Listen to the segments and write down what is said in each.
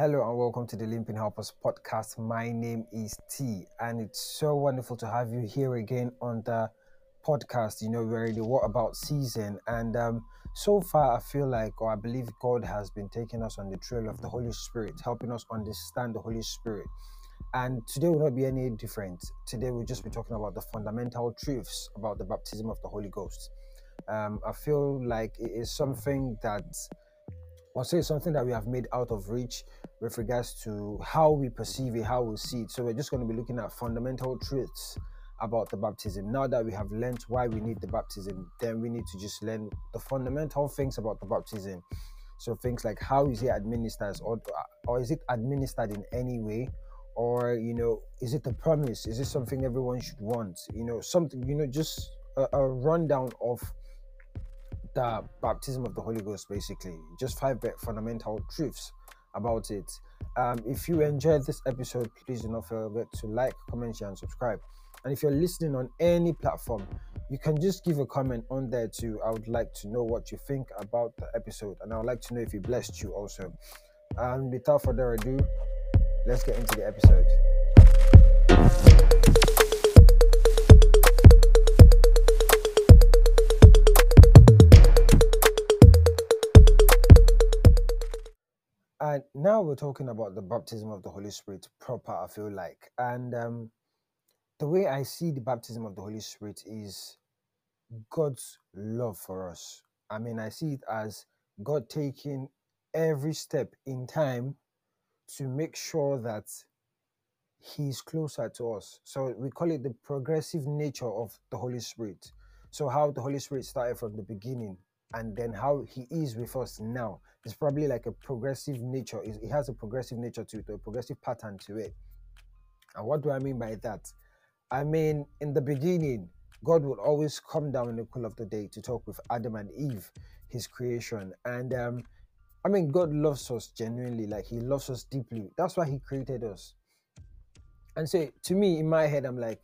Hello and welcome to the Limping Helpers podcast. My name is T, and it's so wonderful to have you here again on the podcast. You know, we're in the What About season, and um, so far, I feel like, or I believe God has been taking us on the trail of the Holy Spirit, helping us understand the Holy Spirit. And today will not be any different. Today we'll just be talking about the fundamental truths about the baptism of the Holy Ghost. Um, I feel like it is something that, I'll say something that we have made out of reach with regards to how we perceive it, how we see it. So we're just going to be looking at fundamental truths about the baptism. Now that we have learned why we need the baptism, then we need to just learn the fundamental things about the baptism. So things like how is it administered, or or is it administered in any way, or you know, is it a promise? Is it something everyone should want? You know, something you know, just a, a rundown of the baptism of the Holy Ghost, basically. Just five fundamental truths about it. Um, if you enjoyed this episode, please do not forget to like, comment, share, and subscribe. And if you're listening on any platform, you can just give a comment on there too. I would like to know what you think about the episode, and I would like to know if it blessed you also. And without further ado, let's get into the episode. And now we're talking about the baptism of the Holy Spirit proper, I feel like. And um, the way I see the baptism of the Holy Spirit is God's love for us. I mean, I see it as God taking every step in time to make sure that He's closer to us. So we call it the progressive nature of the Holy Spirit. So, how the Holy Spirit started from the beginning and then how He is with us now is probably like a progressive nature. It has a progressive nature to it, a progressive pattern to it. And what do I mean by that? I mean, in the beginning, God would always come down in the cool of the day to talk with Adam and Eve, his creation. And um, I mean, God loves us genuinely, like He loves us deeply. That's why He created us. And so, to me, in my head, I'm like,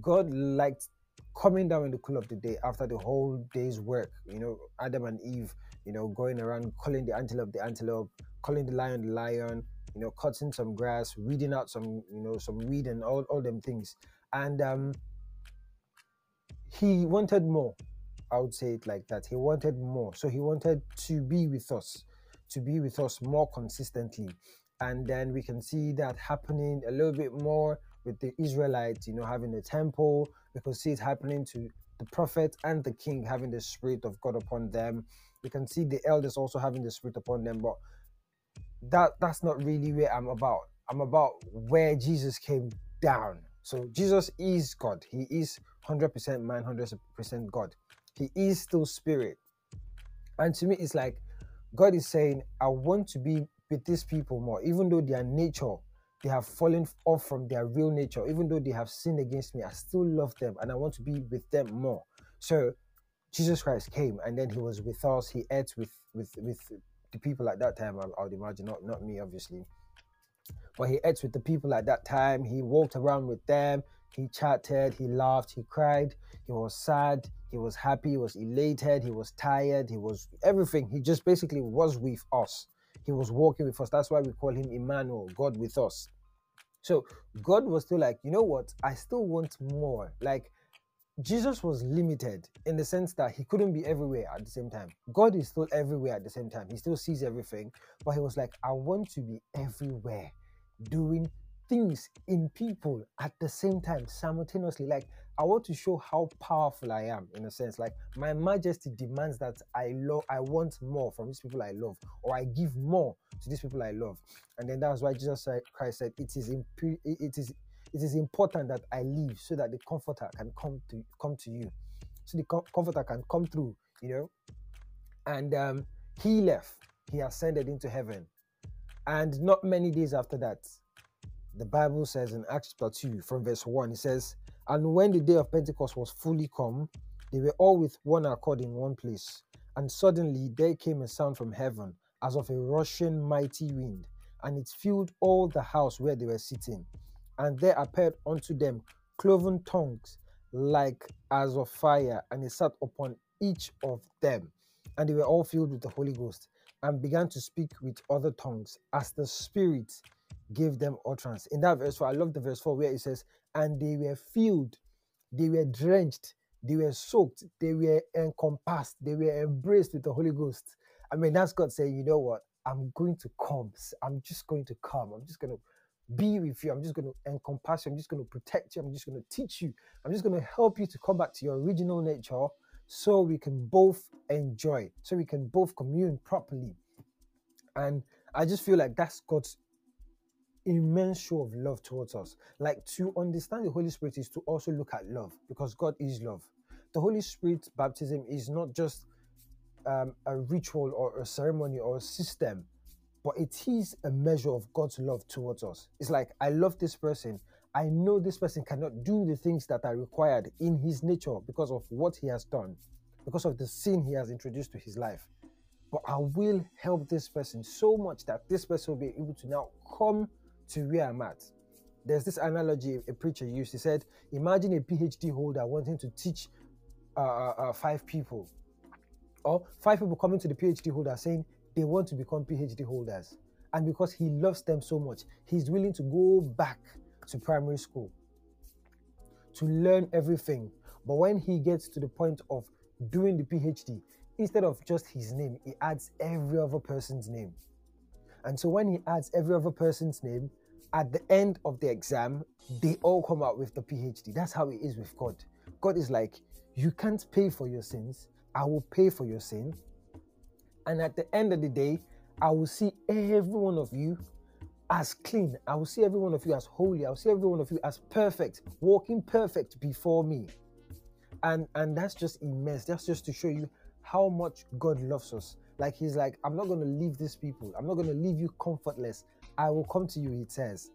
God liked coming down in the cool of the day after the whole day's work. You know, Adam and Eve, you know, going around calling the antelope the antelope, calling the lion the lion, you know, cutting some grass, weeding out some, you know, some weed and all, all them things and um, he wanted more. I would say it like that. He wanted more. So he wanted to be with us, to be with us more consistently. And then we can see that happening a little bit more with the Israelites, you know, having the temple. We can see it happening to the prophet and the king having the spirit of God upon them. We can see the elders also having the spirit upon them. But that that's not really where I'm about. I'm about where Jesus came down so Jesus is God. He is 100% man, 100% God. He is still spirit. And to me, it's like God is saying, I want to be with these people more, even though their nature, they have fallen off from their real nature, even though they have sinned against me, I still love them and I want to be with them more. So Jesus Christ came and then he was with us. He ate with with with the people at that time, I, would imagine, not, not me, obviously. But he ate with the people at that time. He walked around with them. He chatted. He laughed. He cried. He was sad. He was happy. He was elated. He was tired. He was everything. He just basically was with us. He was walking with us. That's why we call him Emmanuel, God with us. So God was still like, you know what? I still want more. Like Jesus was limited in the sense that he couldn't be everywhere at the same time. God is still everywhere at the same time. He still sees everything, but he was like, I want to be everywhere doing things in people at the same time simultaneously like i want to show how powerful i am in a sense like my majesty demands that i love i want more from these people i love or i give more to these people i love. And then that's why jesus christ said it is imp- it is it is important that i leave so that the comforter can come to come to you. So the com- comforter can come through you know? And um he left. He ascended into heaven. And not many days after that, the Bible says in Acts chapter 2, from verse 1, it says, And when the day of Pentecost was fully come, they were all with one accord in one place. And suddenly there came a sound from heaven, as of a rushing mighty wind, and it filled all the house where they were sitting. And there appeared unto them cloven tongues, like as of fire, and it sat upon each of them. And they were all filled with the Holy Ghost and began to speak with other tongues as the Spirit gave them utterance. In that verse 4, I love the verse 4 where it says, And they were filled, they were drenched, they were soaked, they were encompassed, they were embraced with the Holy Ghost. I mean, that's God saying, You know what? I'm going to come. I'm just going to come. I'm just going to be with you. I'm just going to encompass you. I'm just going to protect you. I'm just going to teach you. I'm just going to help you to come back to your original nature so we can both enjoy, so we can both commune properly. And I just feel like that's God's immense show of love towards us. Like to understand the Holy Spirit is to also look at love because God is love. The Holy Spirit baptism is not just um, a ritual or a ceremony or a system, but it is a measure of God's love towards us. It's like, I love this person. I know this person cannot do the things that are required in his nature because of what he has done, because of the sin he has introduced to his life. But I will help this person so much that this person will be able to now come to where I'm at. There's this analogy a preacher used. He said, Imagine a PhD holder wanting to teach uh, uh, uh, five people, or five people coming to the PhD holder saying they want to become PhD holders. And because he loves them so much, he's willing to go back to primary school to learn everything. But when he gets to the point of doing the PhD, instead of just his name, he adds every other person's name. And so when he adds every other person's name, at the end of the exam, they all come out with the PhD. That's how it is with God. God is like, you can't pay for your sins. I will pay for your sin. And at the end of the day, I will see every one of you as clean. I will see every one of you as holy. I will see every one of you as perfect, walking perfect before me. And and that's just immense. That's just to show you how much God loves us. Like he's like, I'm not going to leave these people. I'm not going to leave you comfortless. I will come to you, he says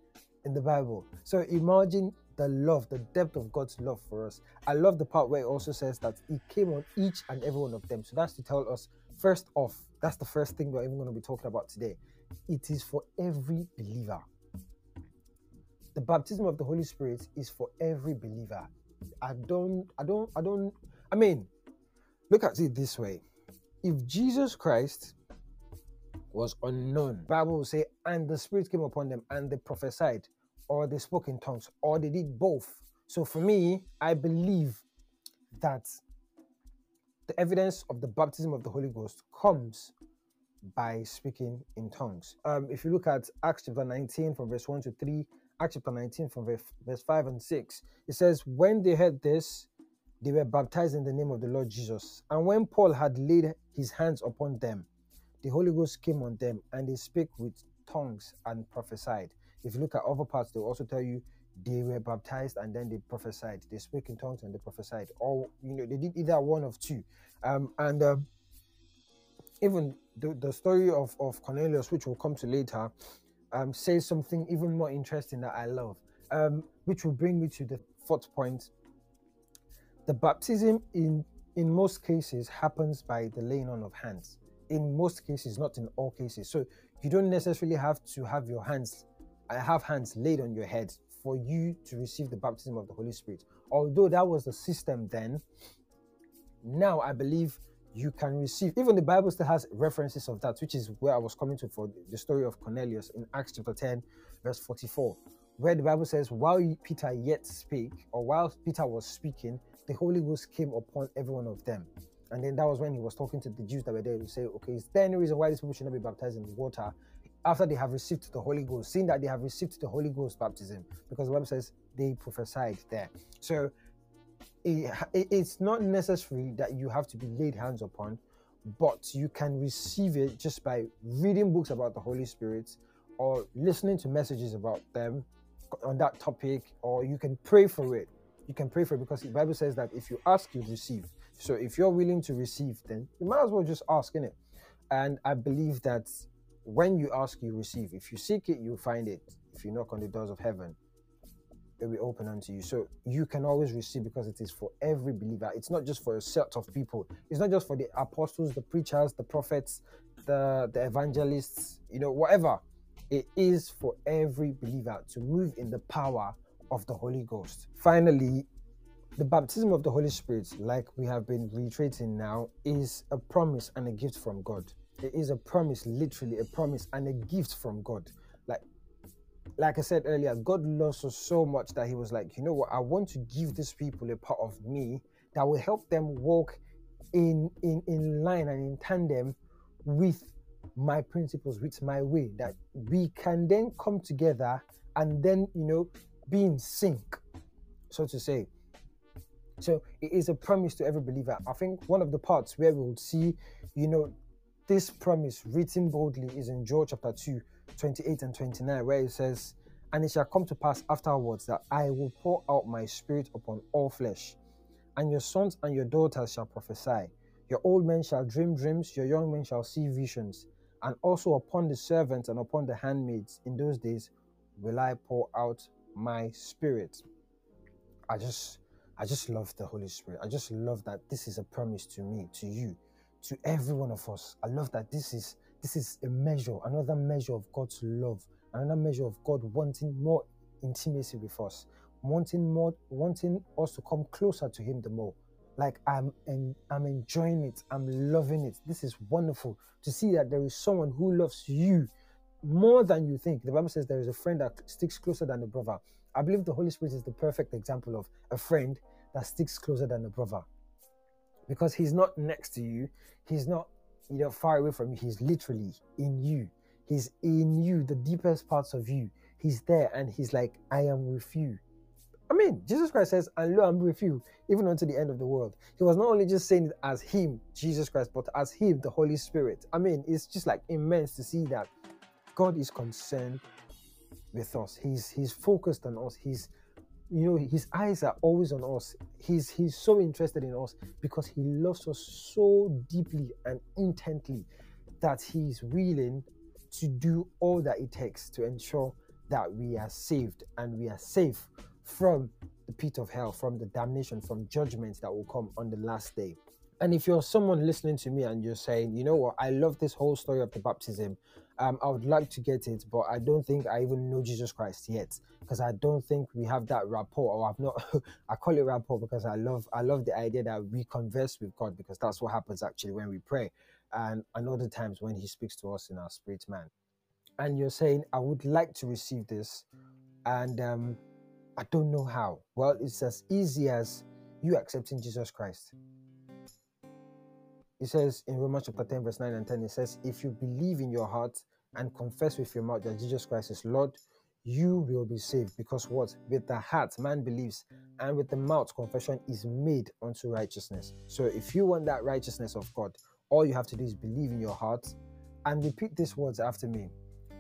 in the Bible. So imagine the love, the depth of God's love for us. I love the part where it also says that He came on each and every one of them. So that's to tell us, first off, that's the first thing we're even going to be talking about today it is for every believer. The baptism of the Holy Spirit is for every believer. I don't, I don't, I don't, I mean, look at it this way. If Jesus Christ was unknown, Bible will say, and the Spirit came upon them and they prophesied, or they spoke in tongues, or they did both. So for me, I believe that the evidence of the baptism of the Holy Ghost comes by speaking in tongues. Um, if you look at Acts chapter 19 from verse 1 to 3, Acts chapter 19 from verse 5 and 6, it says, When they heard this, they were baptized in the name of the Lord Jesus. And when Paul had laid his hands upon them, the Holy Ghost came on them, and they spake with tongues and prophesied. If you look at other parts, they'll also tell you they were baptized and then they prophesied. They spoke in tongues and they prophesied. Or, you know, they did either one of two. Um, and uh, even the, the story of, of Cornelius, which we'll come to later, um, says something even more interesting that I love, um, which will bring me to the fourth point. The baptism in in most cases happens by the laying on of hands. In most cases, not in all cases. So you don't necessarily have to have your hands, uh, have hands laid on your head for you to receive the baptism of the Holy Spirit. Although that was the system then, now I believe you can receive. Even the Bible still has references of that, which is where I was coming to for the story of Cornelius in Acts chapter 10, verse 44, where the Bible says, While Peter yet spake, or while Peter was speaking, the Holy Ghost came upon every one of them. And then that was when he was talking to the Jews that were there to say, Okay, is there any reason why these people should not be baptized in water after they have received the Holy Ghost, seeing that they have received the Holy Ghost baptism? Because the Bible says they prophesied there. So it, it's not necessary that you have to be laid hands upon, but you can receive it just by reading books about the Holy Spirit or listening to messages about them on that topic, or you can pray for it. You can pray for it because the Bible says that if you ask, you receive. So if you're willing to receive, then you might as well just ask in it. And I believe that when you ask, you receive. If you seek it, you find it. If you knock on the doors of heaven, it will be open unto you. So you can always receive because it is for every believer. It's not just for a set of people. It's not just for the apostles, the preachers, the prophets, the, the evangelists, you know, whatever. It is for every believer to move in the power of the Holy Ghost. Finally, the baptism of the Holy Spirit, like we have been reiterating now, is a promise and a gift from God. It is a promise, literally a promise and a gift from God. Like like I said earlier, God loves us so much that He was like, you know what, I want to give these people a part of me that will help them walk in in in line and in tandem with my principles, with my way, that we can then come together and then you know be in sync, so to say. So it is a promise to every believer. I think one of the parts where we will see, you know, this promise written boldly is in Joel chapter 2, 28 and 29, where it says, And it shall come to pass afterwards that I will pour out my spirit upon all flesh, and your sons and your daughters shall prophesy. Your old men shall dream dreams, your young men shall see visions, and also upon the servants and upon the handmaids in those days will I pour out my spirit. I just I just love the Holy Spirit. I just love that this is a promise to me, to you, to every one of us. I love that this is this is a measure, another measure of God's love, another measure of God wanting more intimacy with us, wanting more, wanting us to come closer to Him the more. Like I'm, en- I'm enjoying it. I'm loving it. This is wonderful to see that there is someone who loves you more than you think. The Bible says there is a friend that sticks closer than a brother. I believe the Holy Spirit is the perfect example of a friend that sticks closer than a brother. Because he's not next to you, he's not you know far away from you, he's literally in you. He's in you, the deepest parts of you. He's there and he's like, I am with you. I mean, Jesus Christ says, and lo, I'm with you, even unto the end of the world. He was not only just saying it as Him, Jesus Christ, but as Him, the Holy Spirit. I mean, it's just like immense to see that God is concerned with us. He's He's focused on us. He's you know his eyes are always on us he's he's so interested in us because he loves us so deeply and intently that he's willing to do all that it takes to ensure that we are saved and we are safe from the pit of hell from the damnation from judgments that will come on the last day and if you're someone listening to me and you're saying, you know what, I love this whole story of the baptism, um, I would like to get it, but I don't think I even know Jesus Christ yet because I don't think we have that rapport. Or I've not, I call it rapport because I love, I love the idea that we converse with God because that's what happens actually when we pray, and and other times when He speaks to us in our spirit man. And you're saying, I would like to receive this, and um, I don't know how. Well, it's as easy as you accepting Jesus Christ it says in Romans chapter 10, verse 9 and 10, it says, If you believe in your heart and confess with your mouth that Jesus Christ is Lord, you will be saved. Because what? With the heart, man believes, and with the mouth, confession is made unto righteousness. So if you want that righteousness of God, all you have to do is believe in your heart and repeat these words after me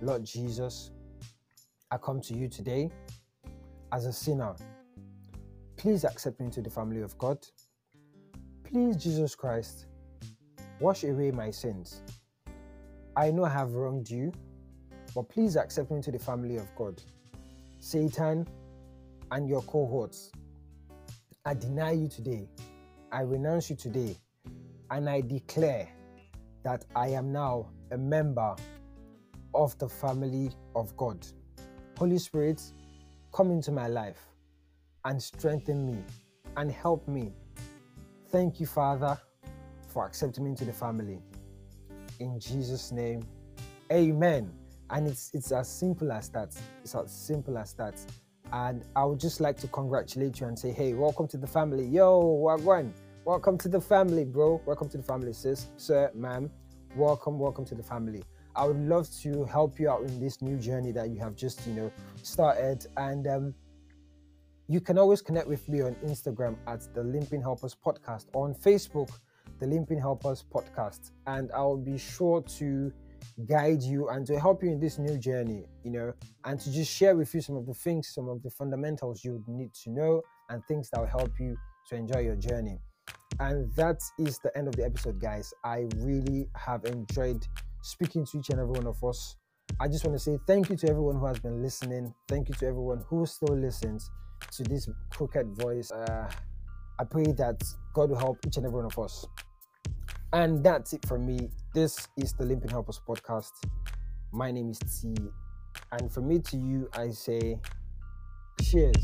Lord Jesus, I come to you today as a sinner. Please accept me into the family of God. Please, Jesus Christ, Wash away my sins. I know I have wronged you, but please accept me into the family of God. Satan and your cohorts, I deny you today. I renounce you today. And I declare that I am now a member of the family of God. Holy Spirit, come into my life and strengthen me and help me. Thank you, Father for accepting me into the family. In Jesus' name, amen. And it's it's as simple as that. It's as simple as that. And I would just like to congratulate you and say, hey, welcome to the family. Yo, Wagwan. Welcome to the family, bro. Welcome to the family, sis, sir, ma'am. Welcome, welcome to the family. I would love to help you out in this new journey that you have just, you know, started. And um, you can always connect with me on Instagram at the Limping Helpers Podcast, on Facebook the Limping Helpers podcast, and I'll be sure to guide you and to help you in this new journey, you know, and to just share with you some of the things, some of the fundamentals you need to know, and things that will help you to enjoy your journey. And that is the end of the episode, guys. I really have enjoyed speaking to each and every one of us. I just want to say thank you to everyone who has been listening. Thank you to everyone who still listens to this crooked voice. Uh, I pray that God will help each and every one of us and that's it from me. This is the Limping Helpers podcast. My name is T. And from me to you, I say cheers.